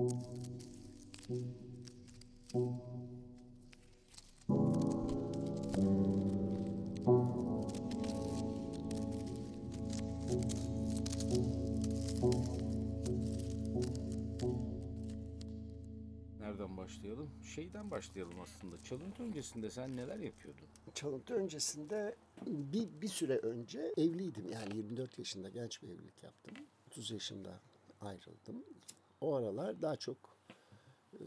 Nereden başlayalım? Şeyden başlayalım aslında. Çalıntı öncesinde sen neler yapıyordun? Çalıntı öncesinde bir, bir süre önce evliydim. Yani 24 yaşında genç bir evlilik yaptım. 30 yaşında ayrıldım. O aralar daha çok e,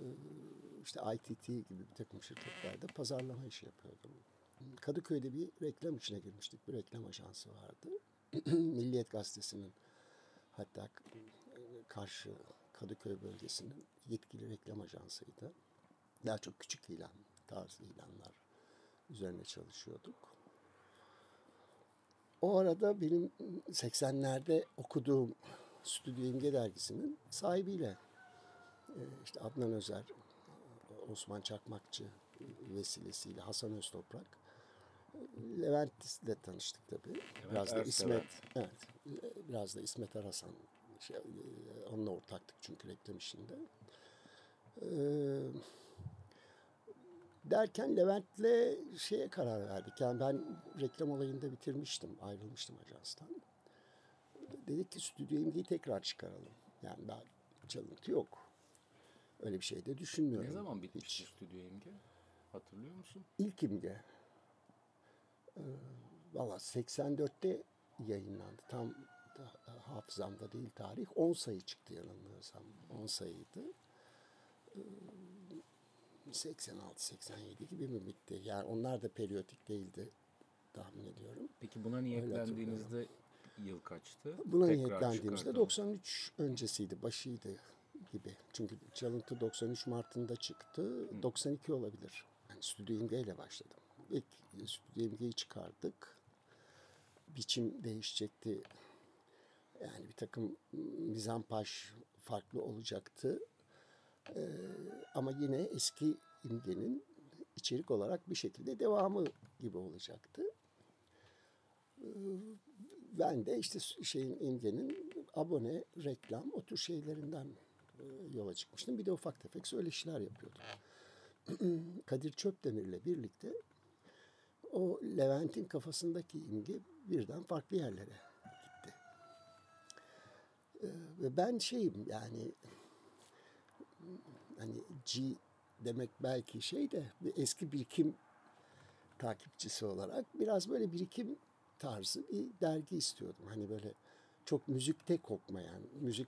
işte ITT gibi bir takım şirketlerde pazarlama işi yapıyordum. Kadıköy'de bir reklam içine girmiştik. Bir reklam ajansı vardı. Milliyet Gazetesi'nin hatta karşı Kadıköy bölgesinin yetkili reklam ajansıydı. Daha çok küçük ilan, tarzı ilanlar üzerine çalışıyorduk. O arada benim 80'lerde okuduğum Stüdyo İmge dergisinin sahibiyle e, işte Adnan Özer, Osman Çakmakçı vesilesiyle Hasan Öztoprak, Levent'le tanıştık tabii. Biraz da. İsmet, evet, biraz da İsmet Arasan, şey, e, onunla ortaktık çünkü reklam işinde. Ee, derken Levent'le şeye karar verdik. Yani ben reklam olayında bitirmiştim, ayrılmıştım ajanstan. Dedik ki stüdyo imgeyi tekrar çıkaralım. Yani daha çalıntı yok. Öyle bir şey de düşünmüyorum. Ne zaman bitmişti. Stüdyo İmge? Hatırlıyor musun? İlk imge. Ee, Valla 84'te yayınlandı. Tam da, hafızamda değil tarih. 10 sayı çıktı yanılmıyorsam. 10 sayıydı. Ee, 86-87 gibi mi bitti? Yani onlar da periyodik değildi tahmin ediyorum. Peki buna niyetlendiğinizde yıl kaçtı? Buna niyetlendiğimizde çıkartalım. 93 öncesiydi, başıydı gibi. Çünkü çalıntı 93 Mart'ında çıktı. 92 olabilir. Yani Stüdyo İmge ile başladım. İlk Stüdyo İmge'yi çıkardık. Biçim değişecekti. Yani bir takım mizampaj farklı olacaktı. Ee, ama yine eski imgenin içerik olarak bir şekilde devamı gibi olacaktı. Ben de işte şeyin imgenin abone, reklam o tür şeylerinden e, yola çıkmıştım. Bir de ufak tefek söyleşiler yapıyordum. Kadir Çöpdemir'le birlikte o Levent'in kafasındaki imge birden farklı yerlere gitti. E, Ve ben şeyim yani hani G demek belki şey de bir eski birikim takipçisi olarak biraz böyle birikim tarzı bir dergi istiyordum. Hani böyle çok müzikte kokmayan, müzik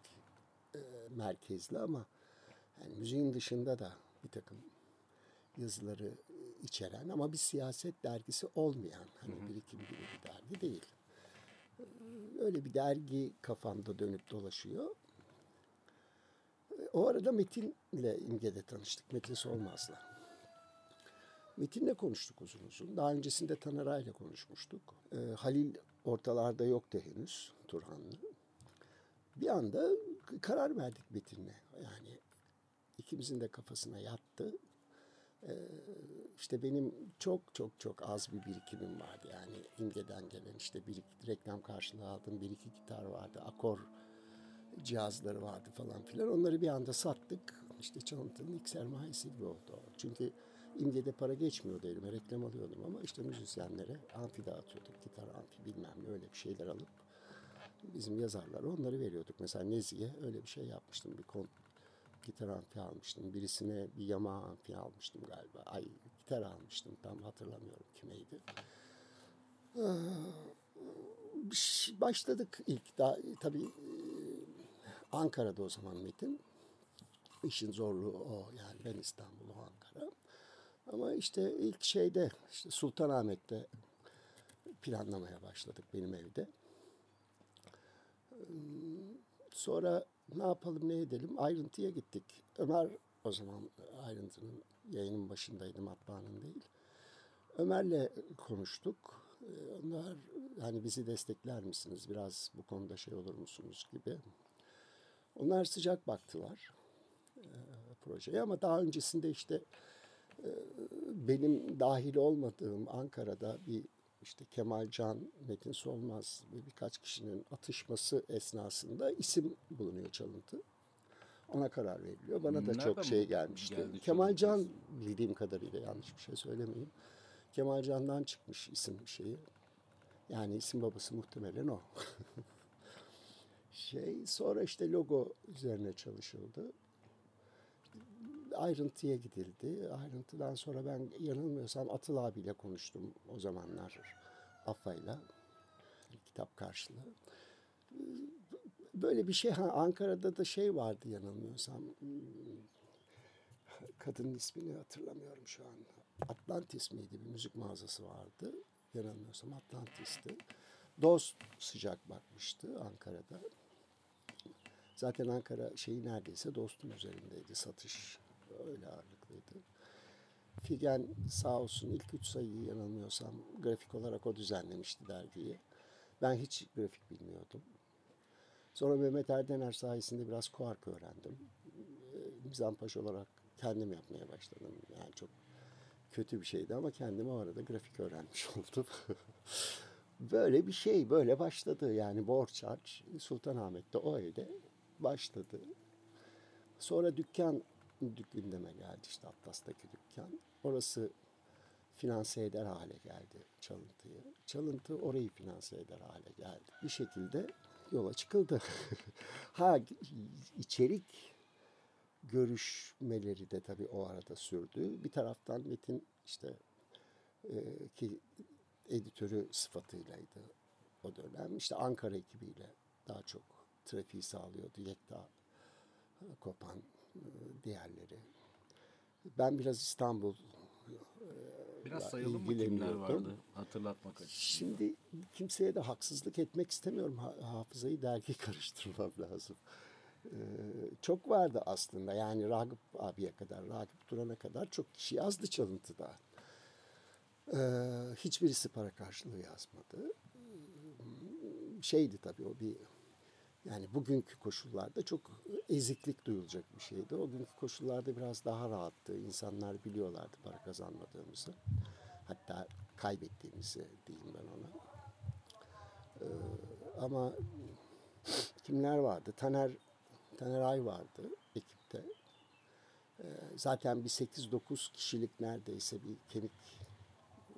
e, merkezli ama yani müziğin dışında da bir takım yazıları içeren ama bir siyaset dergisi olmayan hani birikim gibi bir dergi değil. E, Öyle bir dergi kafamda dönüp dolaşıyor. E, O arada Metin'le İmge'de tanıştık. Metin Solmaz'la. Metin'le konuştuk uzun uzun. Daha öncesinde Taneray'la konuşmuştuk. Ee, Halil ortalarda yoktu henüz Turhanlı. Bir anda karar verdik Metin'le. Yani ikimizin de kafasına yattı. Ee, işte benim çok çok çok az bir birikimim vardı. Yani İmge'den gelen işte bir iki reklam karşılığı aldım. Bir iki gitar vardı. Akor cihazları vardı falan filan. Onları bir anda sattık. İşte Çalıntı'nın ilk sermayesi gibi oldu. Çünkü imgede para geçmiyordu elime. Reklam alıyordum ama işte müzisyenlere amfi dağıtıyorduk. Gitar amfi bilmem ne öyle bir şeyler alıp bizim yazarlara onları veriyorduk. Mesela Nezi'ye öyle bir şey yapmıştım. Bir kon, gitar amfi almıştım. Birisine bir Yamaha amfi almıştım galiba. Ay gitar almıştım. Tam hatırlamıyorum kimeydi. Ee, başladık ilk. Daha, tabii e, Ankara'da o zaman Metin. İşin zorluğu o. Yani ben İstanbul, o Ankara. Ama işte ilk şeyde işte Sultanahmet'te planlamaya başladık benim evde. Ee, Sonra ne yapalım ne edelim ayrıntıya gittik. Ömer o zaman ayrıntının yayının başındaydı matbaanın değil. Ömer'le konuştuk. Ee, Onlar hani bizi destekler misiniz biraz bu konuda şey olur musunuz gibi. Onlar sıcak baktılar e, projeye ama daha öncesinde işte benim dahil olmadığım Ankara'da bir işte Kemal Can, Metin Solmaz ve birkaç kişinin atışması esnasında isim bulunuyor çalıntı. Ona karar veriliyor. Bana da Nereden çok şey gelmişti. geldi Kemal Can bildiğim kadarıyla yanlış bir şey söylemeyeyim. Kemal Can'dan çıkmış isim şeyi. Yani isim babası muhtemelen o. şey sonra işte logo üzerine çalışıldı. Ayrıntıya gidildi. Ayrıntıdan sonra ben yanılmıyorsam Atıl abiyle konuştum o zamanlar. Afa'yla. Kitap karşılığı. Böyle bir şey Ankara'da da şey vardı yanılmıyorsam. Kadının ismini hatırlamıyorum şu an. Atlantis miydi bir müzik mağazası vardı. Yanılmıyorsam Atlantis'ti. Dost sıcak bakmıştı Ankara'da. Zaten Ankara şeyi neredeyse dostun üzerindeydi satış. Öyle ağırlıklıydı. Figen sağ olsun ilk üç sayıyı yanılmıyorsam grafik olarak o düzenlemişti dergiyi. Ben hiç grafik bilmiyordum. Sonra Mehmet Erdener sayesinde biraz kuark öğrendim. Ee, Mizampaş olarak kendim yapmaya başladım. Yani çok kötü bir şeydi ama kendime o arada grafik öğrenmiş oldum. böyle bir şey böyle başladı. Yani borç harç Sultanahmet'te o evde başladı. Sonra dükkan gündeme geldi işte Atlas'taki dükkan. Orası finanse eder hale geldi çalıntıyı. Çalıntı orayı finanse eder hale geldi. Bir şekilde yola çıkıldı. ha içerik görüşmeleri de tabii o arada sürdü. Bir taraftan Metin işte e, ki editörü sıfatıylaydı o dönem. İşte Ankara ekibiyle daha çok trafiği sağlıyordu. Yekta e, Kopan diğerleri. Ben biraz İstanbul Biraz Ya, sayalım mı kimler vardı hatırlatmak açısından. Şimdi kimseye de haksızlık etmek istemiyorum. Ha- hafızayı dergi karıştırmam lazım. Ee, çok vardı aslında. Yani Ragıp abiye kadar, Ragıp Duran'a kadar çok kişi yazdı çalıntıda. Ee, hiçbirisi para karşılığı yazmadı. Şeydi tabii o bir yani bugünkü koşullarda çok eziklik duyulacak bir şeydi. O günkü koşullarda biraz daha rahattı. İnsanlar biliyorlardı para kazanmadığımızı. Hatta kaybettiğimizi diyeyim ben ona. Ee, ama kimler vardı? Taner Taner Ay vardı ekipte. Ee, zaten bir 8-9 kişilik neredeyse bir kemik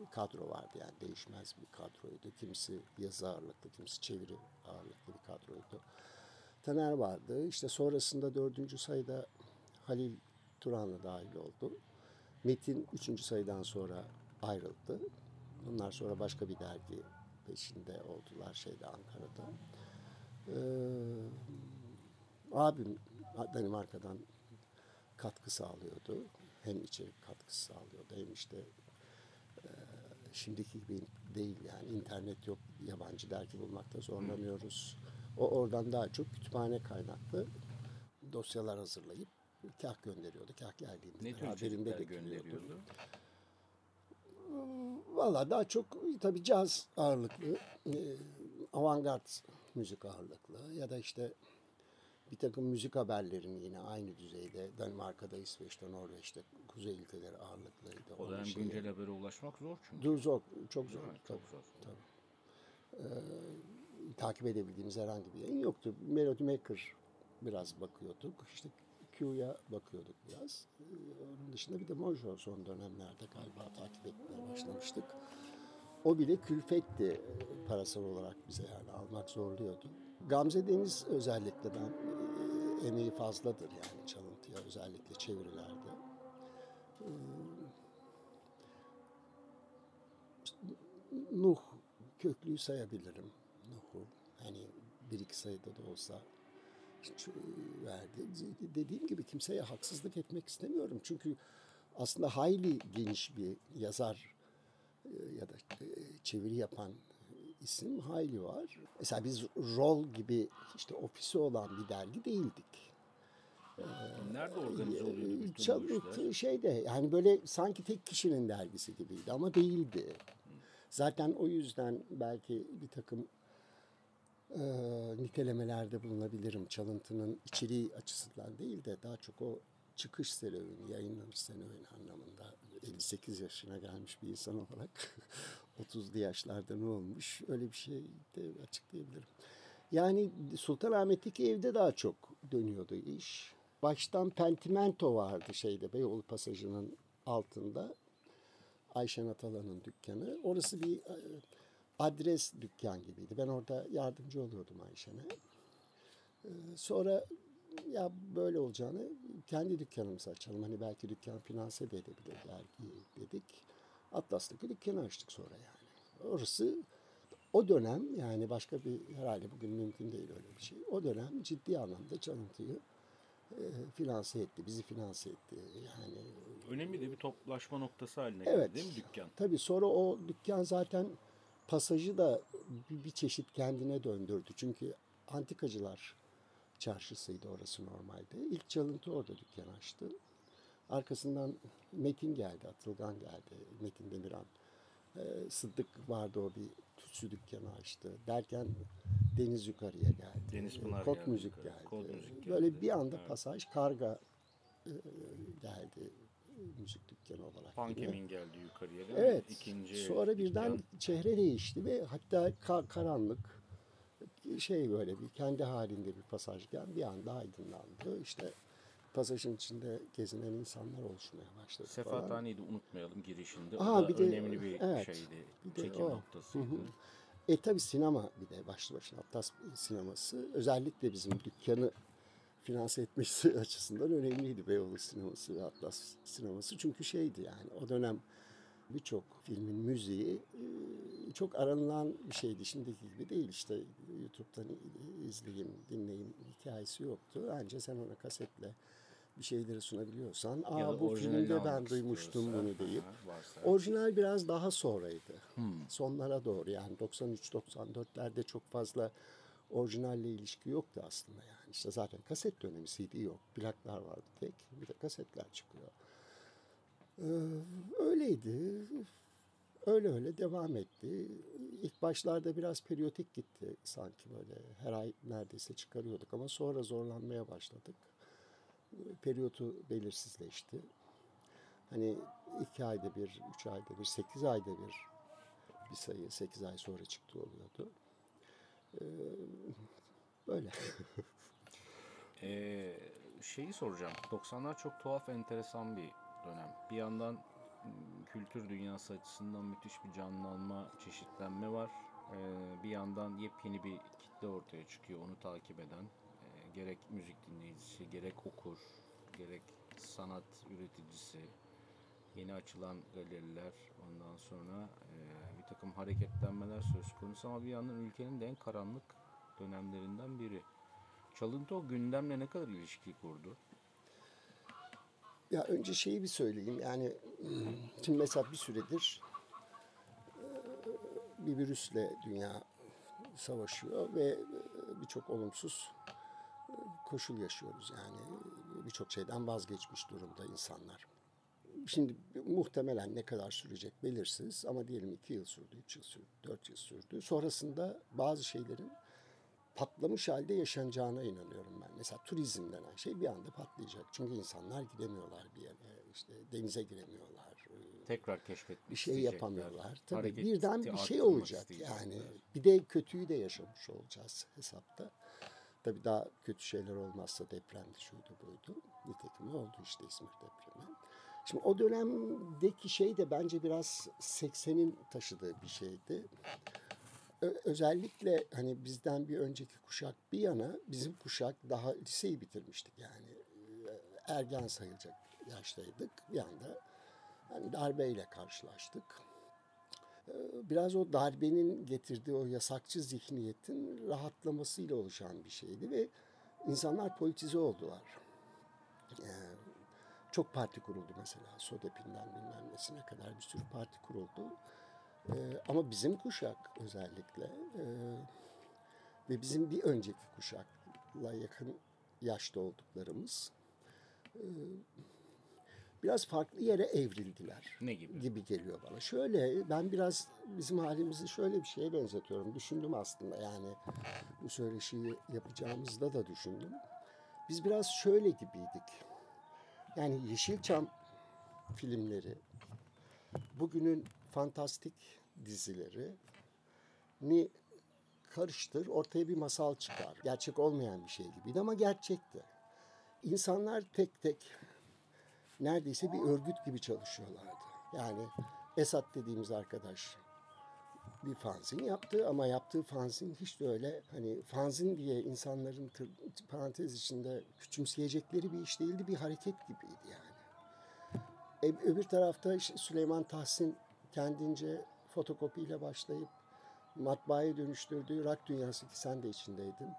kadro vardı yani değişmez bir kadroydu. Kimisi yazı ağırlıklı, kimisi çeviri ağırlıklı bir kadroydu. Taner vardı. İşte sonrasında dördüncü sayıda Halil Turan'la dahil oldu. Metin üçüncü sayıdan sonra ayrıldı. Ondan sonra başka bir dergi peşinde oldular şeyde Ankara'da. Ee, abim Danimarka'dan katkı sağlıyordu. Hem içerik katkısı sağlıyordu hem işte şimdiki gibi değil yani internet yok yabancı dergi bulmakta zorlanıyoruz. O oradan daha çok kütüphane kaynaklı dosyalar hazırlayıp kah gönderiyordu. Kah geldiğinde Ne tür içerikler de gönderiyordu? Valla daha çok tabii caz ağırlıklı, e, avantgard müzik ağırlıklı ya da işte bir takım müzik haberlerini yine aynı düzeyde Danimarka'da, İsveç'te, Norveç'te, Kuzey ülkeleri ağırlıklıydı. O dönem şeyi- güncel habere ulaşmak zor çünkü. Dur zor, çok zor. Mi? tabii. Çok zor. takip edebildiğimiz herhangi bir yayın yoktu. Melody Maker biraz bakıyorduk. İşte Q'ya bakıyorduk biraz. Ee, Onun dışında bir de Mojo son dönemlerde galiba takip etmeye başlamıştık. O bile külfetti e, parasal olarak bize yani almak zorluyordu. Gamze Deniz özellikle ben e, emeği fazladır yani çalıntıya özellikle çevirilerde. Ee, Nuh köklüyü sayabilirim. Nuh'u. Hani bir iki sayıda da olsa e, verdi. Dediğim gibi kimseye haksızlık etmek istemiyorum. Çünkü aslında hayli geniş bir yazar e, ya da e, çeviri yapan isim hayli var. Mesela biz rol gibi işte ofisi olan bir dergi değildik. Nerede organize oluyordu bu işler? Çalıntı şeyde yani böyle sanki tek kişinin dergisi gibiydi ama değildi. Zaten o yüzden belki bir takım e, nitelemelerde bulunabilirim. Çalıntının içeriği açısından değil de daha çok o çıkış serüveni, yayınlanış serüveni anlamında 58 yaşına gelmiş bir insan olarak 30'lu yaşlarda ne olmuş öyle bir şey de açıklayabilirim. Yani Sultanahmet'teki evde daha çok dönüyordu iş. baştan Pentimento vardı şeyde Beyoğlu Pasajı'nın altında. Ayşen Atalan'ın dükkanı. Orası bir e, adres dükkan gibiydi. Ben orada yardımcı oluyordum Ayşen'e. E, Sonra ya böyle olacağını kendi dükkanımızı açalım. Hani belki dükkan finanse de edebilir dedik. Atlas'taki dükkanı açtık sonra yani. Orası o dönem yani başka bir herhalde bugün mümkün değil öyle bir şey. O dönem ciddi anlamda çalıntıyı e, finanse etti, bizi finanse etti. Yani Önemli de bir toplaşma noktası haline Evet. geldi değil mi dükkan? Tabii sonra o dükkan zaten pasajı da bir, bir çeşit kendine döndürdü. Çünkü antikacılar çarşısıydı orası normalde. İlk çalıntı orada dükkan açtı. Arkasından Metin geldi, Atılgan geldi, Metin Demiran. Ee, Sıddık vardı o bir tütsü dükkanı açtı. Derken Deniz yukarıya geldi. Deniz Pınar Kod geldi müzik yukarı. geldi. Kod müzik Böyle geldi. bir anda Evet. pasaj karga e, geldi müzik dükkanı olarak. Pankemin geldi yukarıya? Evet. İkinci Sonra birden dükkan. çehre değişti ve hatta ka- karanlık şey böyle bir kendi halinde bir pasajken bir anda aydınlandı. İşte pasajın içinde gezinen insanlar oluşmaya başladı. Sefathane'yi de unutmayalım girişinde. O da bir de- önemli bir evet, şeydi. bir çekim o. noktasıydı. E tabi sinema bir de başlı başına Atlas sineması özellikle bizim dükkanı finanse etmesi açısından önemliydi Beyoğlu sineması ve Atlas sineması. Çünkü şeydi yani o dönem birçok filmin müziği e, çok aranılan bir şeydi. Şimdiki gibi değil işte YouTube'dan izleyeyim, dinleyeyim hikayesi yoktu. Anca sen ona kasetle bir şeyleri sunabiliyorsan aa bu filmde ben duymuştum bunu deyip varsa. Orijinal biraz daha sonraydı. Sonlara doğru yani 93-94'lerde çok fazla orijinalle ilişki yoktu aslında yani. İşte zaten kaset dönemi CD yok. Plaklar vardı tek. Bir de kasetler çıkıyor. Ee, öyleydi. Öyle öyle devam etti. İlk başlarda biraz periyodik gitti sanki böyle. Her ay neredeyse çıkarıyorduk ama sonra zorlanmaya başladık. Periyotu belirsizleşti. Hani iki ayda bir, üç ayda bir, sekiz ayda bir bir sayı sekiz ay sonra çıktı oluyordu. Ee, böyle. Ee, şeyi soracağım. 90'lar çok tuhaf, enteresan bir dönem. Bir yandan m, kültür dünyası açısından müthiş bir canlanma, çeşitlenme var. Ee, bir yandan yepyeni bir kitle ortaya çıkıyor, onu takip eden. Gerek müzik dinleyicisi, gerek okur, gerek sanat üreticisi, yeni açılan galeriler, ondan sonra e, bir takım hareketlenmeler söz konusu ama bir yandan ülkenin de en karanlık dönemlerinden biri. Çalıntı o gündemle ne kadar ilişki kurdu? Ya önce şeyi bir söyleyeyim. Yani şimdi mesela bir süredir bir virüsle dünya savaşıyor ve birçok olumsuz koşul yaşıyoruz. Yani birçok şeyden vazgeçmiş durumda insanlar. Şimdi muhtemelen ne kadar sürecek belirsiz ama diyelim iki yıl sürdü, üç yıl sürdü, dört yıl sürdü. Sonrasında bazı şeylerin patlamış halde yaşanacağına inanıyorum ben. Mesela turizm denen şey bir anda patlayacak. Çünkü insanlar gidemiyorlar bir yere, işte denize giremiyorlar, Tekrar keşfetmek bir şey yapamıyorlar. Tabii Hareketi birden bir şey olacak yani. Bir de kötüyü de yaşamış olacağız hesapta. Tabii daha kötü şeyler olmazsa depremdi şuydu buydu. Nitekim oldu işte İzmir depremi. Şimdi o dönemdeki şey de bence biraz 80'in taşıdığı bir şeydi. Ö- özellikle hani bizden bir önceki kuşak bir yana bizim kuşak daha liseyi bitirmiştik yani. Ee, Ergen sayılacak yaştaydık. Bir anda hani darbeyle karşılaştık. Ee, Biraz o darbenin getirdiği o yasakçı zihniyetin rahatlamasıyla oluşan bir şeydi ve insanlar politize oldular. Ee, Çok parti kuruldu mesela. SODEP'inden bilmem kadar bir sürü parti kuruldu. Ee, ama bizim kuşak özellikle e, ve bizim bir önceki kuşakla yakın yaşta olduklarımız e, biraz farklı yere evrildiler Ne gibi? gibi geliyor bana. Şöyle ben biraz bizim halimizi şöyle bir şeye benzetiyorum. Düşündüm aslında yani bu söyleşiyi yapacağımızda da düşündüm. Biz biraz şöyle gibiydik. Yani Yeşilçam filmleri, bugünün fantastik dizileri ni karıştır ortaya bir masal çıkar. Gerçek olmayan bir şey gibiydi ama gerçekti. insanlar tek tek neredeyse bir örgüt gibi çalışıyorlardı. Yani Esat dediğimiz arkadaş bir fanzin yaptı ama yaptığı fanzin hiç de öyle hani fanzin diye insanların tır, parantez içinde küçümseyecekleri bir iş değildi bir hareket gibiydi yani. E, öbür tarafta işte Süleyman Tahsin kendince fotokopiyle başlayıp matbaaya dönüştürdüğü Rock Dünyası ki sen de içindeydin.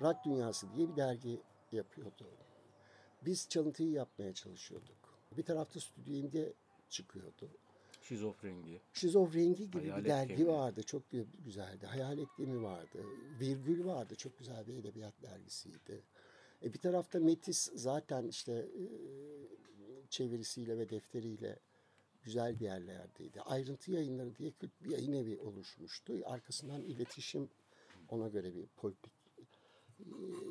Rock Dünyası diye bir dergi yapıyordu. Biz çalıntıyı yapmaya çalışıyorduk. Bir tarafta Stüdyo İmge çıkıyordu. Şizofrengi. Şizofrengi gibi Hayalet bir dergi Gemi. vardı. Çok gü- güzeldi. Hayalet Gemi vardı. Virgül vardı. Çok güzel bir edebiyat dergisiydi. E bir tarafta Metis zaten işte e, çevirisiyle ve defteriyle güzel bir yerlerdeydi. Ayrıntı yayınları diye kült bir yayın evi oluşmuştu. Arkasından iletişim ona göre bir politik e,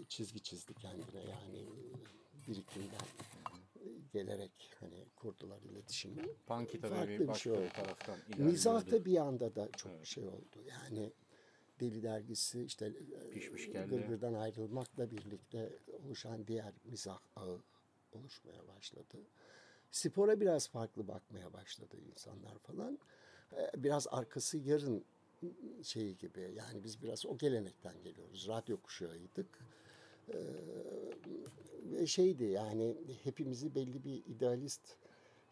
çizgi çizdi kendine yani e, birikimden gelerek hani kurdular iletişimi. Punky tabii Farklı bir bir şey oldu. taraftan Mizah da bir anda da çok şey oldu. Yani Deli Dergisi işte e, Pişmiş. Gırgır'dan ayrılmakla birlikte oluşan diğer mizah ağı oluşmaya başladı. Spora biraz farklı bakmaya başladı insanlar falan. E, Biraz arkası yarın şeyi gibi yani biz biraz o gelenekten geliyoruz. Radyo kuşağıydık. Ee, şeydi yani hepimizi belli bir idealist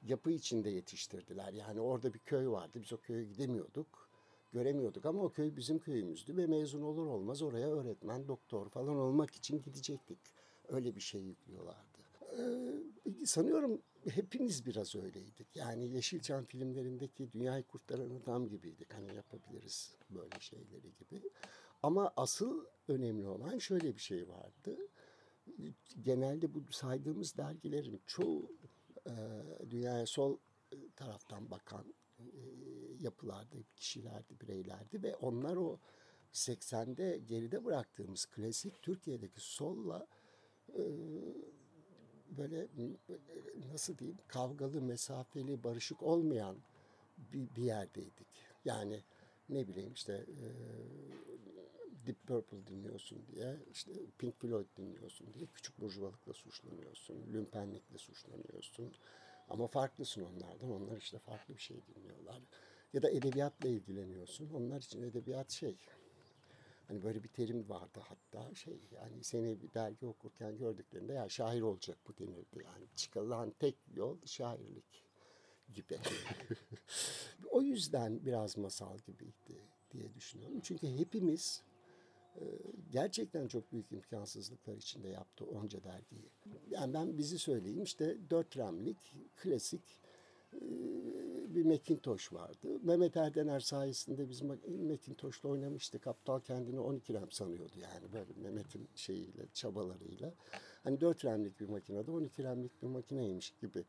yapı içinde yetiştirdiler. Yani orada bir köy vardı. Biz o köye gidemiyorduk. Göremiyorduk ama o köy bizim köyümüzdü ve mezun olur olmaz oraya öğretmen, doktor falan olmak için gidecektik. Öyle bir şey yüklüyorlardı. Ee, sanıyorum hepimiz biraz öyleydik. Yani Yeşilçam filmlerindeki dünyayı kurtaran adam gibiydik. Hani yapabiliriz böyle şeyleri gibi. Ama asıl önemli olan şöyle bir şey vardı. Genelde bu saydığımız dergilerin çoğu e, dünyaya sol e, taraftan bakan e, yapılardı, kişilerdi, bireylerdi ve onlar o 80'de geride bıraktığımız klasik Türkiye'deki solla e, böyle e, nasıl diyeyim kavgalı, mesafeli, barışık olmayan bir, bir yerdeydik. Yani ne bileyim işte e, Deep Purple dinliyorsun diye, işte Pink Floyd dinliyorsun diye küçük burjuvalıkla suçlanıyorsun, lümpenlikle suçlanıyorsun. Ama farklısın onlardan, onlar işte farklı bir şey dinliyorlar. Ya da edebiyatla ilgileniyorsun, onlar için edebiyat şey, Hani böyle bir terim vardı hatta şey yani seni bir dergi okurken gördüklerinde ya şair olacak bu denirdi yani çıkılan tek yol şairlik gibi. o yüzden biraz masal gibiydi diye düşünüyorum. Çünkü hepimiz gerçekten çok büyük imkansızlıklar içinde yaptı onca dergiyi. Yani ben bizi söyleyeyim işte dört remlik klasik e, bir Macintosh vardı. Mehmet Erdener sayesinde biz Ma- Macintosh'la oynamıştık. Aptal kendini 12 RAM sanıyordu yani böyle Mehmet'in şeyiyle, çabalarıyla. Hani 4 RAM'lik bir makinede 12 RAM'lik bir makineymiş gibi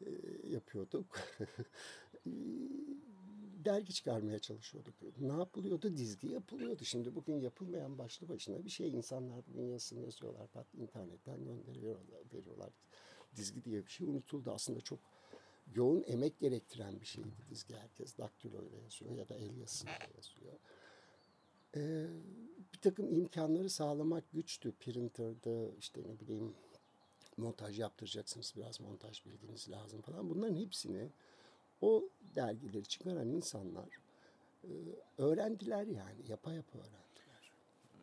e, yapıyorduk. Dergi çıkarmaya çalışıyorduk. Ne yapılıyordu? Dizgi yapılıyordu. Şimdi bugün yapılmayan başlı başına bir şey. İnsanlar bugün yazısını yazıyorlar. Pat internetten gönderiyorlar, veriyorlar. Dizgi diye bir şey unutuldu. Aslında çok yoğun emek gerektiren bir şeydi dizgi. Herkes daktiloyla yazıyor ya da el yazısıyla yazıyor. Ee, bir takım imkanları sağlamak güçtü. Printer'da işte ne bileyim montaj yaptıracaksınız biraz montaj bilginiz lazım falan. Bunların hepsini o dergileri çıkaran insanlar e, öğrendiler yani yapa yapa öğrendiler.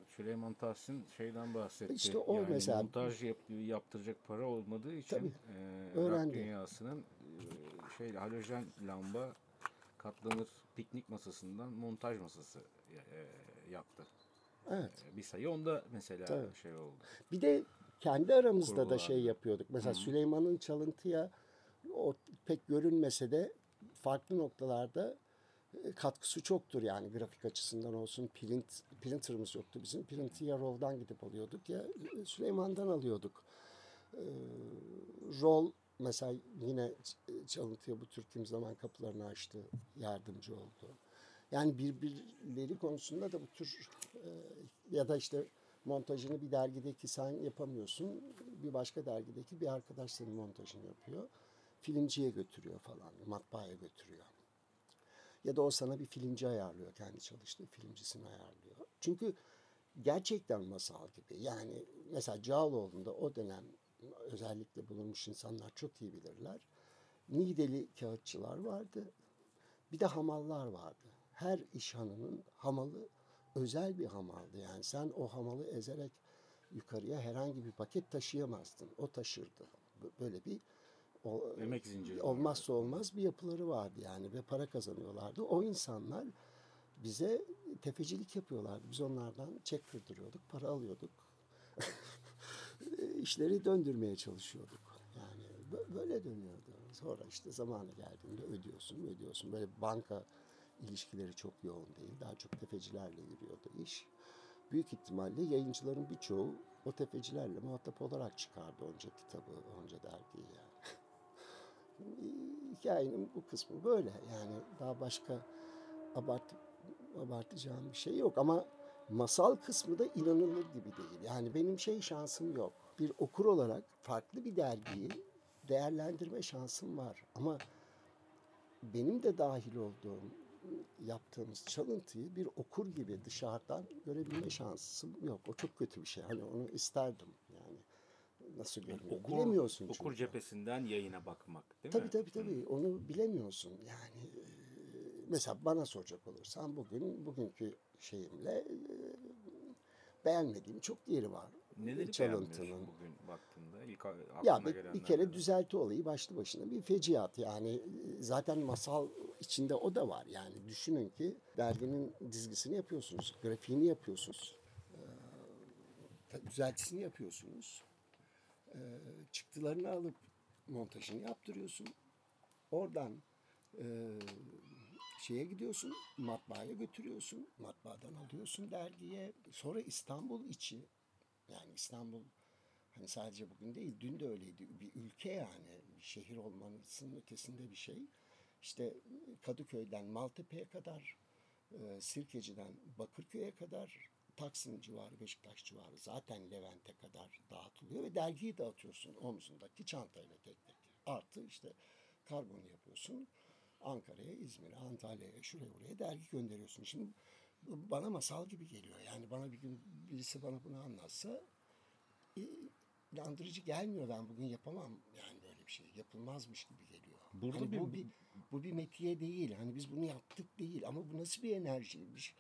Süleyman Tahsin şeyden bahsetti. İşte o yani mesela- montaj yap, yaptıracak para olmadığı için Tabii, e, öğrendi. dünyasının e, şey halojen lamba katlanır piknik masasından montaj masası e, yaptı. Evet. E, Bir sayı onda mesela Tabii. şey oldu. Bir de kendi aramızda da Kurgulardı. şey yapıyorduk. Mesela Süleyman'ın çalıntıya o pek görünmese de farklı noktalarda e, katkısı çoktur yani grafik açısından olsun. Print, printer'ımız yoktu bizim. Print'i ya RAW'dan gidip alıyorduk ya e, Süleyman'dan alıyorduk. Ee, rol mesela yine ç- çalıntıya bu tür kim zaman kapılarını açtı, yardımcı oldu. Yani birbirleri konusunda da bu tür e, ya da işte montajını bir dergideki sen yapamıyorsun. Bir başka dergideki bir arkadaş senin montajını yapıyor. Filmciye götürüyor falan, matbaaya götürüyor. Ya da o sana bir filmci ayarlıyor, kendi çalıştığı filmcisini ayarlıyor. Çünkü gerçekten masal gibi. Yani mesela Cağaloğlu'nda o dönem özellikle bulunmuş insanlar çok iyi bilirler. Nideli kağıtçılar vardı. Bir de hamallar vardı. Her iş hanının hamalı özel bir hamaldı. Yani sen o hamalı ezerek yukarıya herhangi bir paket taşıyamazdın. O taşırdı. Böyle bir o, Emek zinciri. olmazsa olmaz bir yapıları vardı yani ve para kazanıyorlardı. O insanlar bize tefecilik yapıyorlardı. Biz onlardan çek kırdırıyorduk, para alıyorduk. İşleri döndürmeye çalışıyorduk. Yani bö- böyle dönüyordu. Sonra işte zamanı geldiğinde ödüyorsun, ödüyorsun. Böyle banka ilişkileri çok yoğun değil. Daha çok tefecilerle yürüyordu iş. Büyük ihtimalle yayıncıların birçoğu o tefecilerle muhatap olarak çıkardı onca kitabı, onca dergiyi yani. Hikayenin bu kısmı böyle. Yani daha başka abart, abartacağım bir şey yok ama masal kısmı da inanılır gibi değil. Yani benim şey şansım yok. Bir okur olarak farklı bir dergiyi değerlendirme şansım var. Ama benim de dahil olduğum yaptığımız çalıntıyı bir okur gibi dışarıdan görebilme şansım yok. O çok kötü bir şey. Hani onu isterdim. Nasıl görünüyor? Okur, Bilemiyorsun çünkü. okur cephesinden yayına bakmak değil Tabii mi? tabii tabii. Onu bilemiyorsun. Yani mesela bana soracak olursan bugün bugünkü şeyimle beğenmediğim çok yeri var. Neleri Çalıntının. bugün baktığında? İlk aklına Ya bir, bir kere düzelti olayı başlı başına bir feciat. Yani zaten masal içinde o da var. Yani düşünün ki derginin dizgisini yapıyorsunuz, grafiğini yapıyorsunuz, düzeltisini yapıyorsunuz, e, çıktılarını alıp montajını yaptırıyorsun. Oradan e, şeye gidiyorsun, matbaaya götürüyorsun, matbaadan alıyorsun dergiye. Sonra İstanbul içi, yani İstanbul Hani sadece bugün değil, dün de öyleydi. Bir ülke yani, bir şehir olmanın ötesinde bir şey. İşte Kadıköy'den Maltepe'ye kadar, e, Sirkeci'den Bakırköy'e kadar, Taksim civarı, Beşiktaş civarı zaten Levent'e kadar dağıtılıyor ve dergiyi dağıtıyorsun omzundaki çantayla tek tek. Artı işte karbonu yapıyorsun. Ankara'ya, İzmir'e, Antalya'ya, şuraya buraya dergi gönderiyorsun. Şimdi bana masal gibi geliyor. Yani bana bir gün birisi bana bunu anlatsa inandırıcı gelmiyor ben bugün yapamam yani böyle bir şey yapılmazmış gibi geliyor. Burada Hani bir- bu bir bu bir metiye değil. Hani biz bunu yaptık değil ama bu nasıl bir enerjiymiş.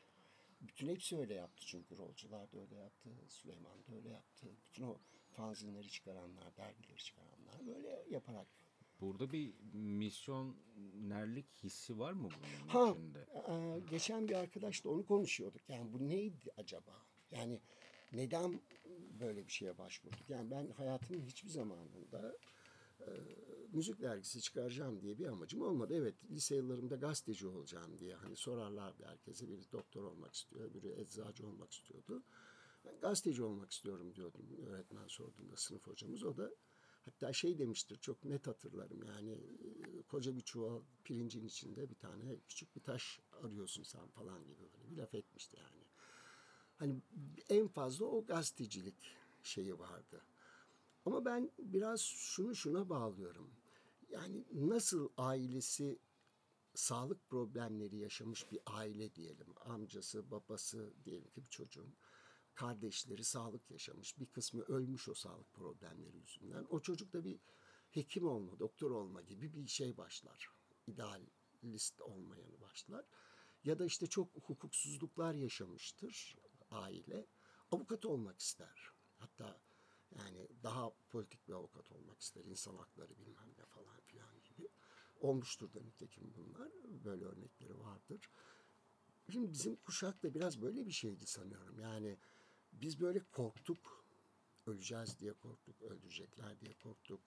Bütün hepsi öyle yaptı çünkü rolcular da öyle yaptı, Süleyman da öyle yaptı. Bütün o fanzinleri çıkaranlar, dergileri çıkaranlar böyle yaparak. Burada bir misyonerlik hissi var mı bunun Ha, içinde? e, geçen bir arkadaşla onu konuşuyorduk. Yani bu neydi acaba? Yani neden böyle bir şeye başvurduk? Yani ben hayatımın hiçbir zamanında e, müzik dergisi çıkaracağım diye bir amacım olmadı. Evet lise yıllarımda gazeteci olacağım diye hani sorarlardı herkese. Biri doktor olmak istiyor, biri eczacı olmak istiyordu. Ben gazeteci olmak istiyorum diyordum öğretmen sorduğunda sınıf hocamız. O da hatta şey demiştir çok net hatırlarım yani koca bir çuval pirincin içinde bir tane küçük bir taş arıyorsun sen falan gibi böyle bir laf etmişti yani. Hani en fazla o gazetecilik şeyi vardı. Ama ben biraz şunu şuna bağlıyorum. Yani nasıl ailesi sağlık problemleri yaşamış bir aile diyelim. Amcası, babası diyelim ki bir çocuğun kardeşleri sağlık yaşamış. Bir kısmı ölmüş o sağlık problemleri yüzünden. O çocuk da bir hekim olma, doktor olma gibi bir şey başlar. İdealist olmayanı başlar. Ya da işte çok hukuksuzluklar yaşamıştır aile. Avukat olmak ister. Hatta yani daha politik bir avukat olmak ister. İnsan hakları bilmem ne falan filan gibi. Olmuştur da nitekim bunlar. Böyle örnekleri vardır. Şimdi bizim kuşak da biraz böyle bir şeydi sanıyorum. Yani biz böyle korktuk. Öleceğiz diye korktuk. Öldürecekler diye korktuk.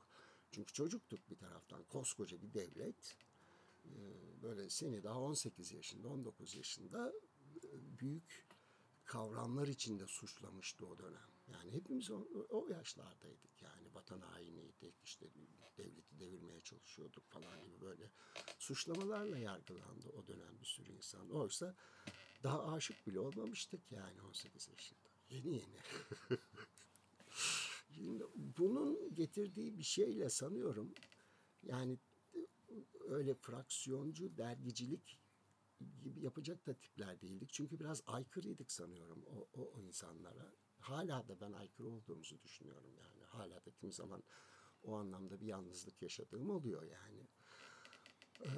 Çünkü çocuktuk bir taraftan. Koskoca bir devlet. Ee, Böyle seni daha 18 yaşında, 19 yaşında e, büyük kavramlar içinde suçlamıştı o dönem. Yani hepimiz o, o yaşlardaydık yani vatan hainiydik işte devleti devirmeye çalışıyorduk falan gibi böyle suçlamalarla yargılandı o dönem bir sürü insan. Oysa daha aşık bile olmamıştık yani 18 yaşında. Yeni yeni. Şimdi bunun getirdiği bir şeyle sanıyorum yani öyle fraksiyoncu dergicilik gibi yapacak da tipler değildik. Çünkü biraz aykırıydık sanıyorum o, o, o insanlara. Hala da ben aykırı olduğumuzu düşünüyorum yani. hala da kimi zaman o anlamda bir yalnızlık yaşadığım oluyor yani. Ee,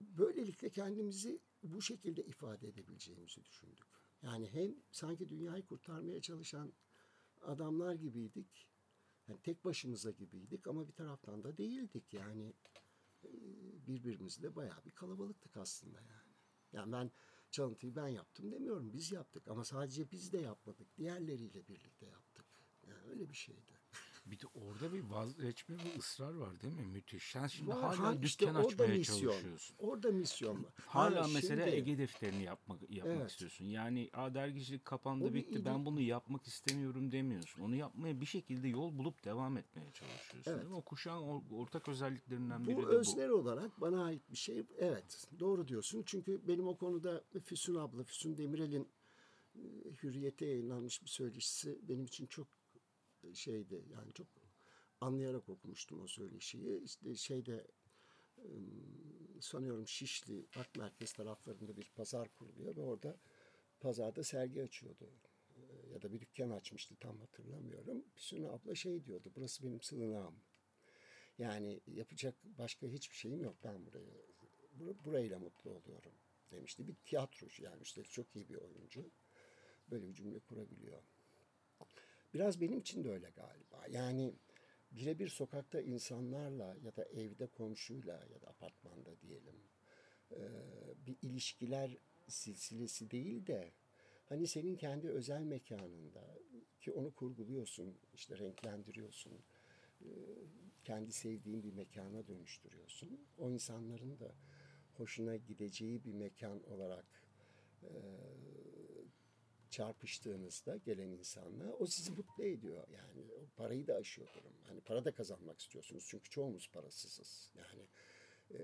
böylelikle kendimizi bu şekilde ifade edebileceğimizi düşündük. Yani hem sanki dünyayı kurtarmaya çalışan adamlar gibiydik. Yani tek başımıza gibiydik ama bir taraftan da değildik. Yani e, birbirimizle bayağı bir kalabalıktık aslında yani. Yani ben çalıntıyı ben yaptım demiyorum. Biz yaptık ama sadece biz de yapmadık. Diğerleriyle birlikte yaptık. Yani öyle bir şeydi. Bir de orada bir vazgeçme ve ısrar var değil mi? Müthiş. Sen şimdi Var, hala ha, dükkan işte açmaya misyon. çalışıyorsun. Orada misyon var. Hala Ha, mesela şimdi- Ege defterini yapmak yapmak Evet. istiyorsun. Yani a dergicilik kapandı O bitti. Ben bunu yapmak istemiyorum demiyorsun. Onu yapmaya bir şekilde yol bulup devam etmeye çalışıyorsun. Evet. Değil mi? O kuşağın or- ortak özelliklerinden biri Bu de özler olarak bana ait bir şey. Evet doğru diyorsun. Çünkü benim o konuda Füsun abla, Füsun Demirel'in Hürriyet'e yayınlanmış bir söyleşisi benim için çok şeydi. Yani çok anlayarak okumuştum o söyleşiyi. İşte şeyde sanıyorum Şişli Ak Merkez taraflarında bir pazar kuruluyor ve orada pazarda sergi açıyordu. Ya da bir dükkan açmıştı tam hatırlamıyorum. Füsun abla şey diyordu. Burası benim sığınağım. Yani yapacak başka hiçbir şeyim yok. Ben buraya bur- burayla mutlu oluyorum demişti. Bir tiyatrocu yani üstelik çok iyi bir oyuncu. Böyle bir cümle kurabiliyor. Biraz benim için de öyle galiba. Yani birebir sokakta insanlarla ya da evde komşuyla ya da apartmanda diyelim bir ilişkiler silsilesi değil de hani senin kendi özel mekanında ki onu kurguluyorsun, işte renklendiriyorsun, kendi sevdiğin bir mekana dönüştürüyorsun. O insanların da hoşuna gideceği bir mekan olarak çarpıştığınızda gelen insanla o sizi mutlu ediyor. Yani o parayı da aşıyor durum. Hani para da kazanmak istiyorsunuz çünkü çoğumuz parasızız. Yani e,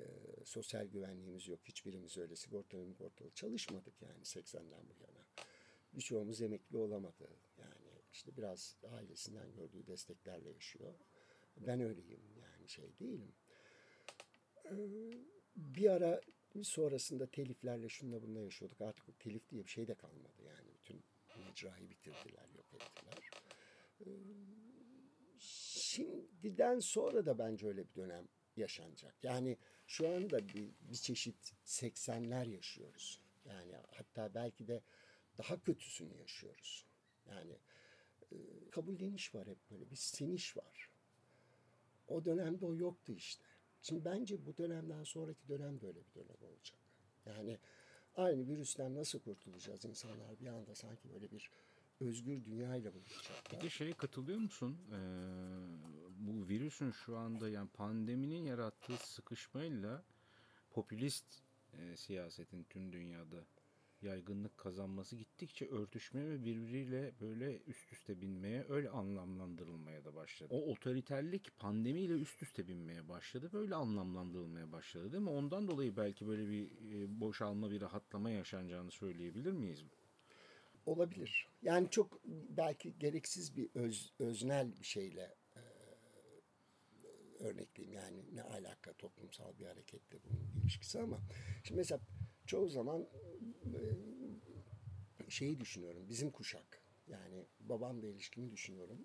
sosyal güvenliğimiz yok. Hiçbirimiz öyle sigortalı sigortalı çalışmadık yani 80'den bu yana. Birçoğumuz emekli olamadı. Yani işte biraz ailesinden gördüğü desteklerle yaşıyor. Ben öyleyim yani şey değilim. Ee, bir ara sonrasında teliflerle şunla bununla yaşıyorduk. Artık telif diye bir şey de kalmadı yani. Bütün mecrayı bitirdiler, yok ettiler. Ee, şimdiden sonra da bence öyle bir dönem yaşanacak. Yani şu anda bir, bir çeşit 80'ler yaşıyoruz. Yani hatta belki de daha kötüsünü yaşıyoruz. Yani e, kabulleniş var hep böyle bir siniş var. O dönemde o yoktu işte. Şimdi bence bu dönemden sonraki dönem böyle bir dönem olacak. Yani aynı virüsten nasıl kurtulacağız insanlar bir anda sanki böyle bir özgür dünyayla buluşacaklar. Peki şeye katılıyor musun? Ee, bu virüsün şu anda yani pandeminin yarattığı sıkışmayla popülist e, siyasetin tüm dünyada yaygınlık kazanması gittikçe örtüşmeye ve birbiriyle böyle üst üste binmeye öyle anlamlandırılmaya da başladı. O otoriterlik pandemiyle üst üste binmeye başladı. Böyle anlamlandırılmaya başladı değil mi? Ondan dolayı belki böyle bir e, boşalma, bir rahatlama yaşanacağını söyleyebilir miyiz? Olabilir. Yani çok belki gereksiz bir öz, öznel bir şeyle e, örnekleyeyim. Yani ne alaka toplumsal bir hareketle bunun ilişkisi ama şimdi mesela çoğu zaman e, şeyi düşünüyorum. Bizim kuşak yani babamla ilişkimi düşünüyorum.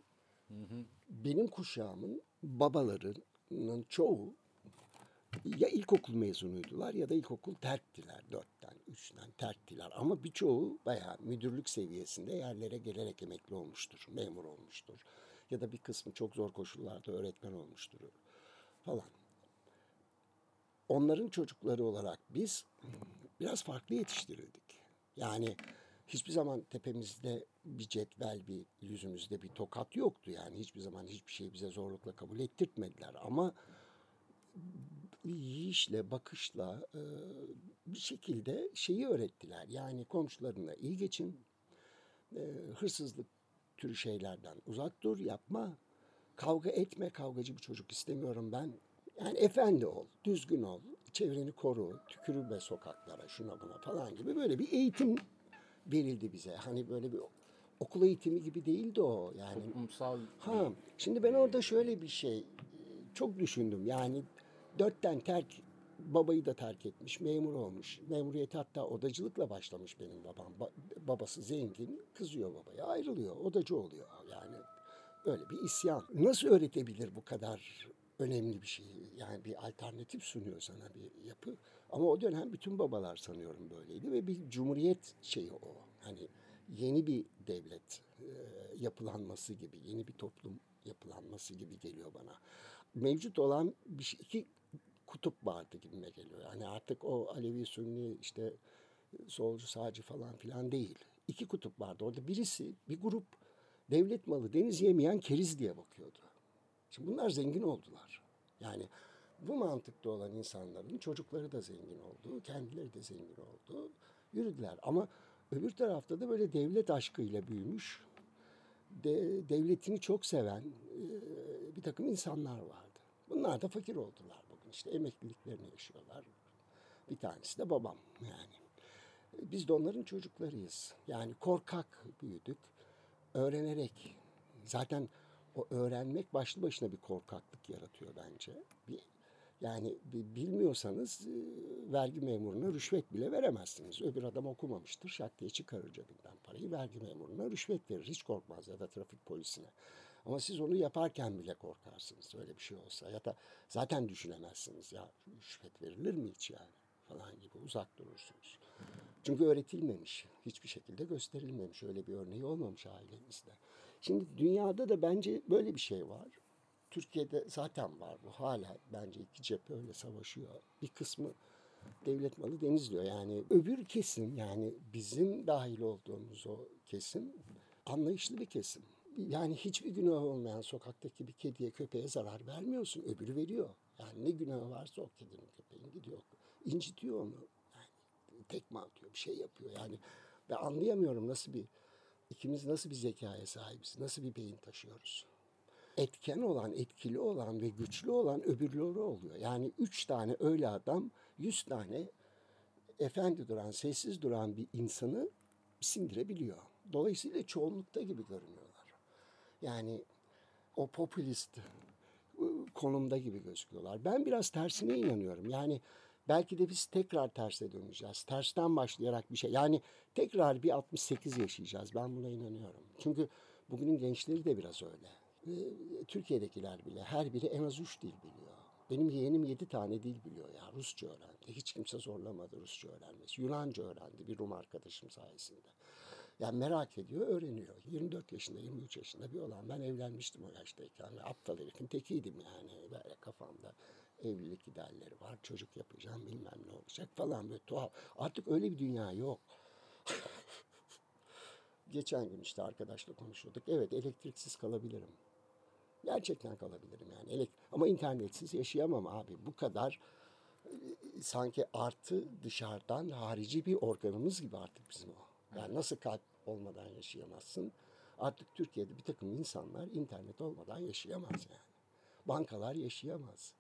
Benim kuşağımın babalarının çoğu ya ilkokul mezunuydular ya da ilkokul terktiler. Dörtten, üçten terktiler. Ama birçoğu bayağı müdürlük seviyesinde yerlere gelerek emekli olmuştur. Memur olmuştur. Ya da bir kısmı çok zor koşullarda öğretmen olmuştur falan. Onların çocukları olarak biz biraz farklı yetiştirildik. Yani hiçbir zaman tepemizde bir cetvel, bir yüzümüzde bir tokat yoktu. Yani hiçbir zaman hiçbir şeyi bize zorlukla kabul ettirtmediler. Ama yiyişle, bakışla e, bir şekilde şeyi öğrettiler. Yani komşularına iyi geçin, e, hırsızlık türü şeylerden uzak dur, yapma. Kavga etme, kavgacı bir çocuk istemiyorum ben. Yani efendi ol, düzgün ol, çevreni koru, tükürme sokaklara, şuna buna falan gibi böyle bir eğitim verildi bize. Hani böyle bir okul eğitimi gibi değildi o. Yani Toplumsal Ha, şimdi ben orada şöyle bir şey çok düşündüm. Yani dörtten terk, babayı da terk etmiş, memur olmuş. Memuriyeti hatta odacılıkla başlamış benim babam. Ba- babası zengin, kızıyor babaya, ayrılıyor, odacı oluyor. Yani böyle bir isyan. Nasıl öğretebilir bu kadar önemli bir şeyi? Yani bir alternatif sunuyor sana bir yapı. Ama o dönem bütün babalar sanıyorum böyleydi ve bir cumhuriyet şeyi o. Hani yeni bir devlet e, yapılanması gibi, yeni bir toplum yapılanması gibi geliyor bana. Mevcut olan bir şey, iki kutup vardı gibime geliyor. Yani artık o Alevi, Sünni, işte solcu, sağcı falan filan değil. İki kutup vardı. Orada birisi, bir grup devlet malı deniz yemeyen keriz diye bakıyordu. Şimdi bunlar zengin oldular. Yani bu mantıkta olan insanların çocukları da zengin oldu, kendileri de zengin oldu. Yürüdüler ama öbür tarafta da böyle devlet aşkıyla büyümüş, de, devletini çok seven e, bir takım insanlar vardı. Bunlar da fakir oldular bugün. İşte emekliliklerini yaşıyorlar. Bir tanesi de babam yani. Biz de onların çocuklarıyız. Yani korkak büyüdük. Öğrenerek. Zaten o öğrenmek başlı başına bir korkaklık yaratıyor bence. Bir, yani bir bilmiyorsanız e, vergi memuruna rüşvet bile veremezsiniz. Öbür adam okumamıştır, şak diye çıkarır cebinden parayı. Vergi memuruna rüşvet verir, hiç korkmaz ya da trafik polisine. Ama siz onu yaparken bile korkarsınız öyle bir şey olsa. Ya da zaten düşünemezsiniz ya rüşvet verilir mi hiç yani falan gibi uzak durursunuz. Çünkü öğretilmemiş, hiçbir şekilde gösterilmemiş. Öyle bir örneği olmamış ailemizde. Şimdi dünyada da bence böyle bir şey var. Türkiye'de zaten var bu. Hala bence iki cephe öyle savaşıyor. Bir kısmı devlet malı denizliyor. Yani öbür kesim yani bizim dahil olduğumuz o kesim anlayışlı bir kesim. Yani hiçbir günah olmayan sokaktaki bir kediye köpeğe zarar vermiyorsun. Öbürü veriyor. Yani ne günahı varsa o kedinin köpeğin gidiyor. incitiyor onu. Yani tekme atıyor bir şey yapıyor. Yani ben anlayamıyorum nasıl bir ikimiz nasıl bir zekaya sahibiz. Nasıl bir beyin taşıyoruz etken olan, etkili olan ve güçlü olan öbürleri oluyor. Yani üç tane öyle adam, yüz tane efendi duran, sessiz duran bir insanı sindirebiliyor. Dolayısıyla çoğunlukta gibi görünüyorlar. Yani o popülist konumda gibi gözüküyorlar. Ben biraz tersine inanıyorum. Yani belki de biz tekrar terse döneceğiz. Tersten başlayarak bir şey. Yani tekrar bir 68 yaşayacağız. Ben buna inanıyorum. Çünkü bugünün gençleri de biraz öyle. Türkiye'dekiler bile her biri en az üç dil biliyor. Benim yeğenim yedi tane dil biliyor ya. Rusça öğrendi. Hiç kimse zorlamadı Rusça öğrenmesi. Yunanca öğrendi bir Rum arkadaşım sayesinde. Yani merak ediyor, öğreniyor. 24 yaşında, 23 yaşında bir olan. Ben evlenmiştim o yaştayken. Aptal herifin tekiydim yani. Böyle kafamda evlilik idealleri var. Çocuk yapacağım, bilmem ne olacak falan böyle tuhaf. Artık öyle bir dünya yok. Geçen gün işte arkadaşla konuşuyorduk. Evet elektriksiz kalabilirim. Gerçekten kalabilirim yani. Ama internetsiz yaşayamam abi. Bu kadar e, sanki artı dışarıdan harici bir organımız gibi artık bizim o. Yani nasıl kalp olmadan yaşayamazsın? Artık Türkiye'de bir takım insanlar internet olmadan yaşayamaz yani. Bankalar yaşayamaz.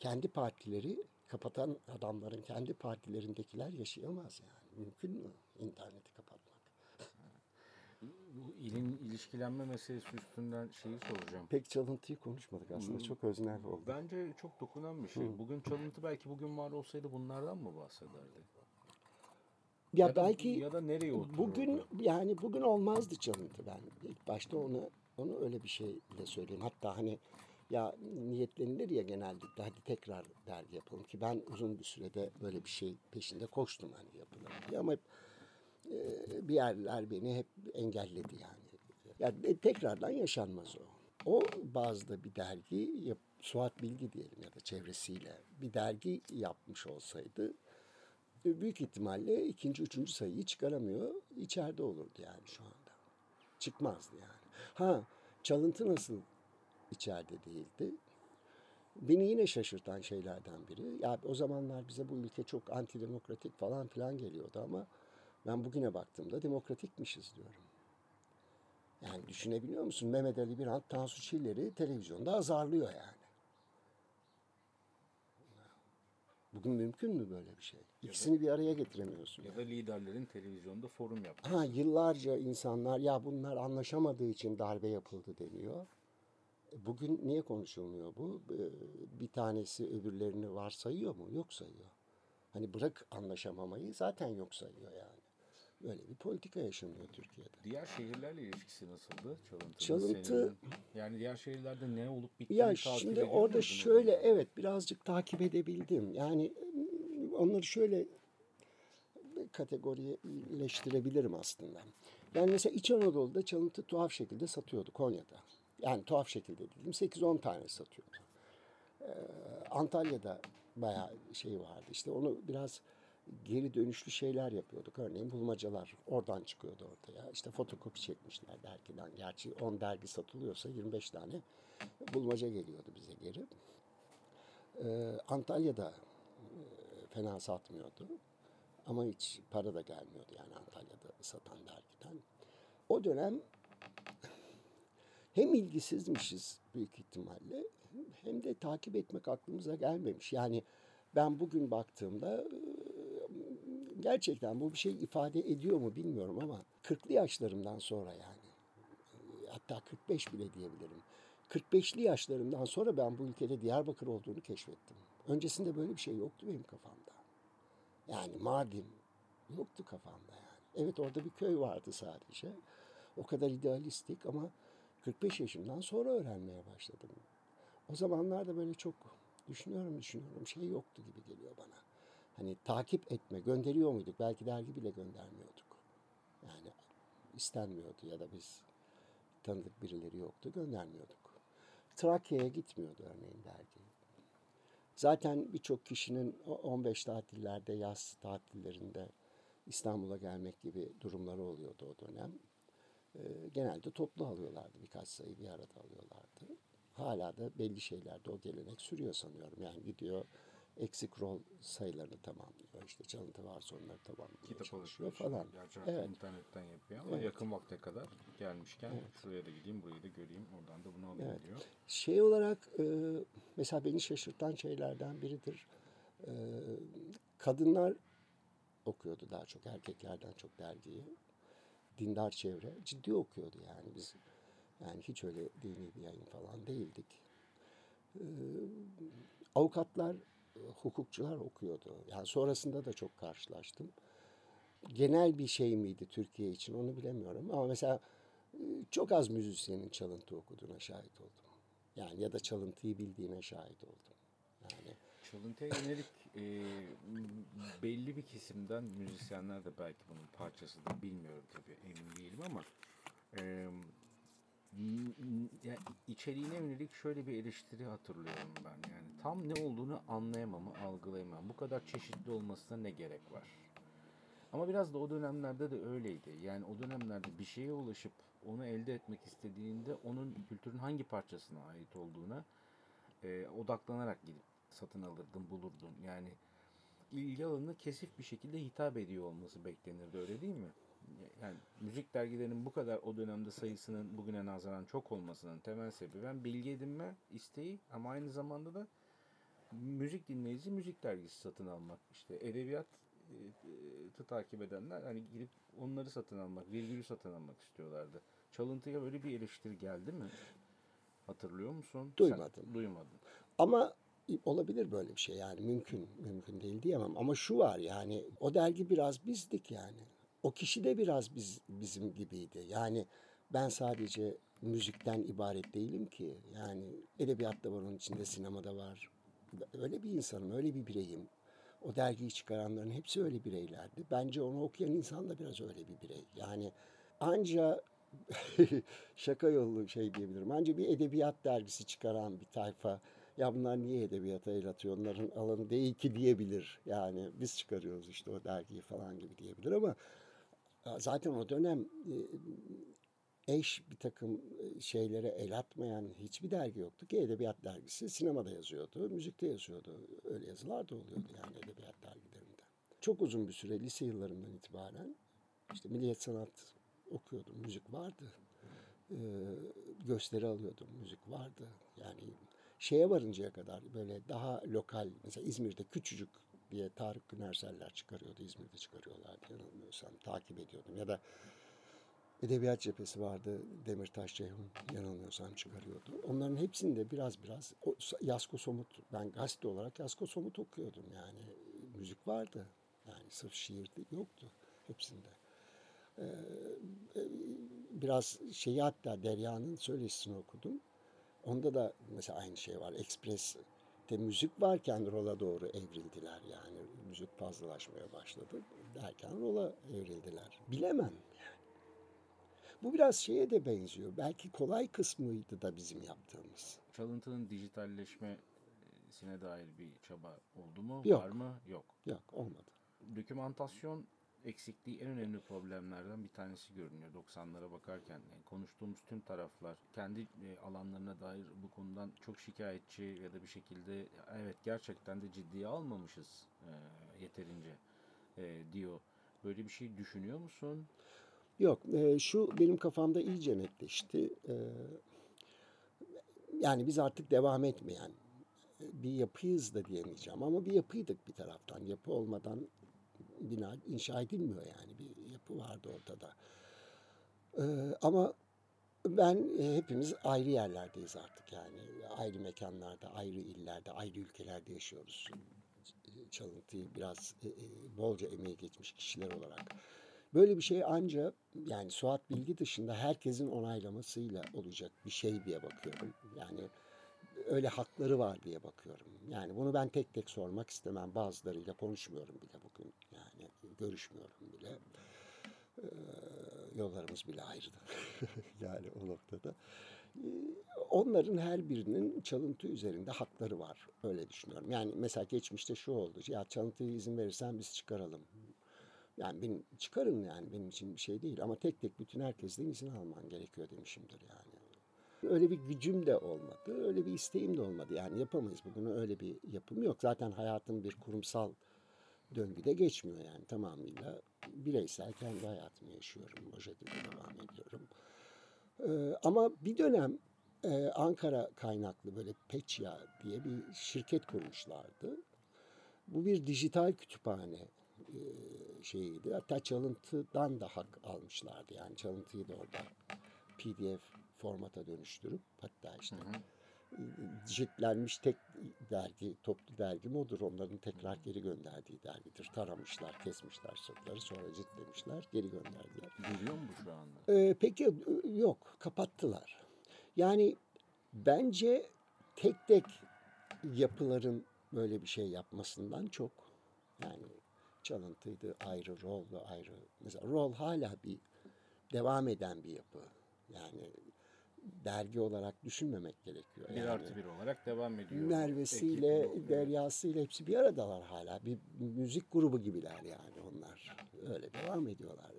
Kendi partileri kapatan adamların kendi partilerindekiler yaşayamaz yani. Mümkün mü interneti kapatmak? bu ilin ilişkilenme meselesi üstünden şeyi soracağım. Pek çalıntıyı konuşmadık aslında. Çok öznel oldu. Bence çok dokunan bir şey. Bugün çalıntı belki bugün var olsaydı bunlardan mı bahsederdi? Ya, Ya da- belki ya da nereye otururdu? bugün yani bugün olmazdı çalıntı ben. İlk başta onu onu öyle bir şeyle söyleyeyim. Hatta hani ya niyetlenilir ya genellikle hadi tekrar dergi yapalım ki ben uzun bir sürede böyle bir şey peşinde koştum hani yapılır diye ama hep e, bir yerler beni hep engelledi yani. Yani tekrardan yaşanmaz o. O bazda bir dergi, yap- Suat Bilgi diyelim ya da çevresiyle bir dergi yapmış olsaydı e, büyük ihtimalle ikinci, üçüncü sayıyı çıkaramıyor. içeride olurdu yani şu anda. Çıkmazdı yani. Ha çalıntı nasıl içeride değildi? Beni yine şaşırtan şeylerden biri. Ya o zamanlar bize bu ülke çok antidemokratik falan filan geliyordu ama ben bugüne baktığımda demokratikmişiz diyorum. Yani düşünebiliyor musun? Mehmet Ali Birant Tansu Çiller'i televizyonda azarlıyor yani. Bugün mümkün mü böyle bir şey? İkisini bir araya getiremiyorsun. Ya da liderlerin televizyonda forum yaptı. Ha yıllarca insanlar ya bunlar anlaşamadığı için darbe yapıldı deniyor. Bugün niye konuşulmuyor bu? E, Bir tanesi öbürlerini varsayıyor mu? Yok sayıyor. Hani bırak anlaşamamayı zaten yok sayıyor yani. Böyle bir politika yaşanıyor Türkiye'de. Diğer şehirlerle ilişkisi nasıldı Çalıntı? Çalıntı- yani diğer şehirlerde ne olup bittiğini Ya takip şimdi orada şöyle evet birazcık takip edebildim. Yani onları şöyle kategorileştirebilirim aslında. Yani mesela İç Anadolu'da çalıntı tuhaf şekilde satıyordu Konya'da. Yani tuhaf şekilde dedim 8-10 tane satıyordu. Ee, Antalya'da bayağı şey vardı. İşte onu biraz geri dönüşlü şeyler yapıyorduk. Örneğin bulmacalar oradan çıkıyordu ortaya. İşte fotokopi çekmişler dergiden. Gerçi 10 dergi satılıyorsa 25 tane bulmaca geliyordu bize geri. Ee, Antalya'da e, fena satmıyordu. Ama hiç para da gelmiyordu yani Antalya'da satan dergiden. O dönem hem ilgisizmişiz büyük ihtimalle hem de takip etmek aklımıza gelmemiş. Yani ben bugün baktığımda gerçekten bu bir şey ifade ediyor mu bilmiyorum ama 40'lı yaşlarımdan sonra yani hatta 45 bile diyebilirim. 45'li yaşlarımdan sonra ben bu ülkede Diyarbakır olduğunu keşfettim. Öncesinde böyle bir şey yoktu benim kafamda. Yani Mardin yoktu kafamda yani. Evet orada bir köy vardı sadece. O kadar idealistik ama 45 yaşımdan sonra öğrenmeye başladım. O zamanlarda böyle çok düşünüyorum düşünüyorum şey yoktu gibi geliyor bana. Hani takip etme gönderiyor muyduk? Belki dergi bile göndermiyorduk. Yani istenmiyordu ya da biz tanıdık birileri yoktu göndermiyorduk. Trakya'ya gitmiyordu örneğin dergi. Zaten birçok kişinin o 15 tatillerde, yaz tatillerinde İstanbul'a gelmek gibi durumları oluyordu o dönem. Ee, genelde toplu alıyorlardı, birkaç sayı bir arada alıyorlardı. Hala da belli şeylerde o gelenek sürüyor sanıyorum. Yani gidiyor eksik rol sayılarını tamamlıyor. İşte çalıntı varsa onları tamamlıyor. Kitap çalışıyor falan. Gerçi Evet. internetten yapıyor ama Evet. yakın vakte kadar gelmişken şuraya da gideyim, burayı da göreyim, oradan da bunu alayım Evet. diyor. Şey olarak e, mesela beni şaşırtan şeylerden biridir. E, kadınlar okuyordu daha çok erkeklerden çok dergiyi. Dindar çevre ciddi okuyordu yani biz yani hiç öyle dini bir yayın falan değildik. E, avukatlar, hukukçular okuyordu. Yani sonrasında da çok karşılaştım. Genel bir şey miydi Türkiye için onu bilemiyorum ama mesela e, çok az müzisyenin çalıntı okuduğuna şahit oldum. Yani ya da çalıntıyı bildiğine şahit oldum. Yani Çalıntıya yönelik e, belli bir kesimden müzisyenler de belki bunun parçasıdır. Bilmiyorum tabii emin değilim ama e, n- n- ya içeriğine yönelik şöyle bir eleştiri hatırlıyorum ben. Yani tam ne olduğunu anlayamam, algılayamam. Bu kadar çeşitli olmasına ne gerek var? Ama biraz da o dönemlerde de öyleydi. Yani o dönemlerde bir şeye ulaşıp onu elde etmek istediğinde onun kültürün hangi parçasına ait olduğuna e, odaklanarak gidip satın alırdın, bulurdun. Yani ilgi alanına kesif bir şekilde hitap ediyor olması beklenirdi öyle değil mi? Yani müzik dergilerinin bu kadar o dönemde sayısının bugüne nazaran çok olmasının temel sebebi ben bilgi edinme isteği ama aynı zamanda da müzik dinleyici müzik dergisi satın almak. İşte edebiyat e, e, takip edenler hani gidip onları satın almak, virgülü satın almak istiyorlardı. Çalıntıya böyle bir eleştiri geldi mi? Hatırlıyor musun? Duymadım. Sen duymadın. Ama olabilir böyle bir şey yani mümkün mümkün değil diyemem. Ama şu var yani o dergi biraz bizdik yani. O kişi de biraz biz bizim gibiydi. Yani ben sadece müzikten ibaret değilim ki. Yani edebiyat da var onun içinde sinemada var. Öyle bir insanım öyle bir bireyim. O dergiyi çıkaranların hepsi öyle bireylerdi. Bence onu okuyan insan da biraz öyle bir birey. Yani anca şaka yollu şey diyebilirim. Anca bir edebiyat dergisi çıkaran bir tayfa ya bunlar niye edebiyata el atıyor onların alanı değil ki diyebilir. Yani biz çıkarıyoruz işte o dergiyi falan gibi diyebilir ama zaten o dönem e, eş bir takım e, şeylere el atmayan hiçbir dergi yoktu ki edebiyat dergisi sinemada yazıyordu, müzikte yazıyordu. Öyle yazılar da oluyordu yani edebiyat dergilerinde. Çok uzun bir süre lise yıllarımdan itibaren işte Milliyet Sanat okuyordum, müzik vardı. Ee, gösteri alıyordum, müzik vardı. Yani şeye varıncaya kadar böyle daha lokal, mesela İzmir'de küçücük diye Tarık Günerseller çıkarıyordu, İzmir'de çıkarıyorlardı yanılmıyorsam, takip ediyordum. Ya da Edebiyat Cephesi vardı, Demirtaş Ceyhun yanılmıyorsam çıkarıyordu. Onların hepsinde biraz biraz, o, Yasko Somut, ben gazete olarak Yasko Somut okuyordum yani. Müzik vardı, yani sırf şiir yoktu hepsinde. Ee, e, biraz şeyi hatta Derya'nın söyleşisini okudum. Onda da mesela aynı şey var. Express'te müzik varken rola doğru evrildiler yani. Müzik fazlalaşmaya başladı derken rola evrildiler. Bilemem yani. Bu biraz şeye de benziyor. Belki kolay kısmıydı da bizim yaptığımız. Çalıntının dijitalleşmesine dair bir çaba oldu mu? Yok. Var mı? Yok. Yok olmadı. Dokümantasyon eksikliği en önemli problemlerden bir tanesi görünüyor 90'lara bakarken. Yani konuştuğumuz tüm taraflar kendi e, alanlarına dair bu konudan çok şikayetçi ya da bir şekilde evet gerçekten de ciddiye almamışız e, yeterince e, diyor. Böyle bir şey düşünüyor musun? Yok, e, şu benim kafamda iyice netleşti. E, yani biz artık devam etmeyen e, bir yapıyız da diyemeyeceğim ama bir yapıydık bir taraftan. Yapı olmadan bina inşa edilmiyor yani bir yapı vardı ortada. E, ama ben e, hepimiz ayrı yerlerdeyiz artık yani ayrı mekanlarda, ayrı illerde, ayrı ülkelerde yaşıyoruz. Çalıntıyı biraz e, e, bolca emeği geçmiş kişiler olarak. Böyle bir şey anca yani Suat Bilgi dışında herkesin onaylamasıyla olacak bir şey diye bakıyorum. Yani öyle hakları var diye bakıyorum. Yani bunu ben tek tek sormak istemem. Bazılarıyla konuşmuyorum bile bugün. Yani görüşmüyorum bile. Ee, yollarımız bile ayrıdı. yani o noktada. Ee, Onların her birinin çalıntı üzerinde hakları var. Öyle düşünüyorum. Yani mesela geçmişte şu oldu. Ya çalıntıya izin verirsen biz çıkaralım. Yani benim çıkarın yani benim için bir şey değil ama tek tek bütün herkesten izin alman gerekiyor demişimdir yani. Öyle bir gücüm de olmadı, öyle bir isteğim de olmadı. Yani yapamayız bugün öyle bir yapım yok. Zaten hayatım bir kurumsal döngüde geçmiyor yani tamamıyla bireysel kendi hayatımı yaşıyorum. O şekilde devam ediyorum. Ee, ama bir dönem e, Ankara kaynaklı böyle Peçya diye bir şirket kurmuşlardı. Bu bir dijital kütüphane e, şeyiydi. Hatta çalıntıdan da hak almışlardı. Yani çalıntıyı da orada PDF formata dönüştürüp hatta işte e, dijitlenmiş tek dergi, toplu dergi mi odur? Onların tekrar geri gönderdiği dergidir. Taramışlar, kesmişler sırtları, sonra ciltlemişler, geri gönderdiler. Görüyor mu şu anda? Ee, peki e, yok, kapattılar. Yani bence tek tek yapıların böyle bir şey yapmasından çok yani çalıntıydı ayrı, roldu ayrı. Mesela rol hala bir devam eden bir yapı. Yani dergi olarak düşünmemek gerekiyor. Bir yani. artı bir olarak devam ediyor. Merve'siyle, Ekip. Derya'sıyla hepsi bir aradalar hala. Bir müzik grubu gibiler yani onlar. Öyle devam ediyorlar.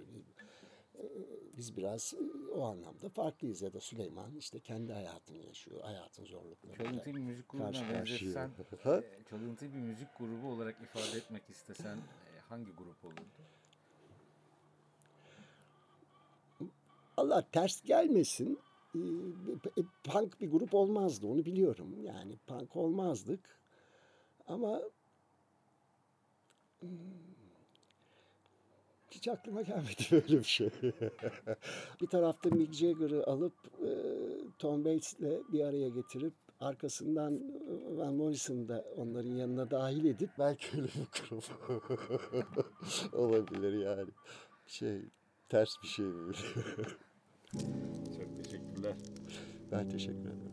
Biz biraz o anlamda farklıyız ya da Süleyman işte kendi hayatını yaşıyor. Hayatın zorluklarıyla. Çalıntı bir müzik grubuna benzetsen, Ha? e, çalıntı bir müzik grubu olarak ifade etmek istesen e, hangi grup olurdu? Allah ters gelmesin. Punk bir grup olmazdı onu biliyorum. Yani punk olmazdık. Ama hmm, hiç aklıma gelmedi böyle bir şey. bir tarafta Mick Jagger'ı alıp e, Tom Bates'le bir araya getirip arkasından e, Van Morrison'ı da onların yanına dahil edip belki öyle bir grup olabilir yani. Şey ters bir şey böyle. Teşekkürler. Ben teşekkür ederim.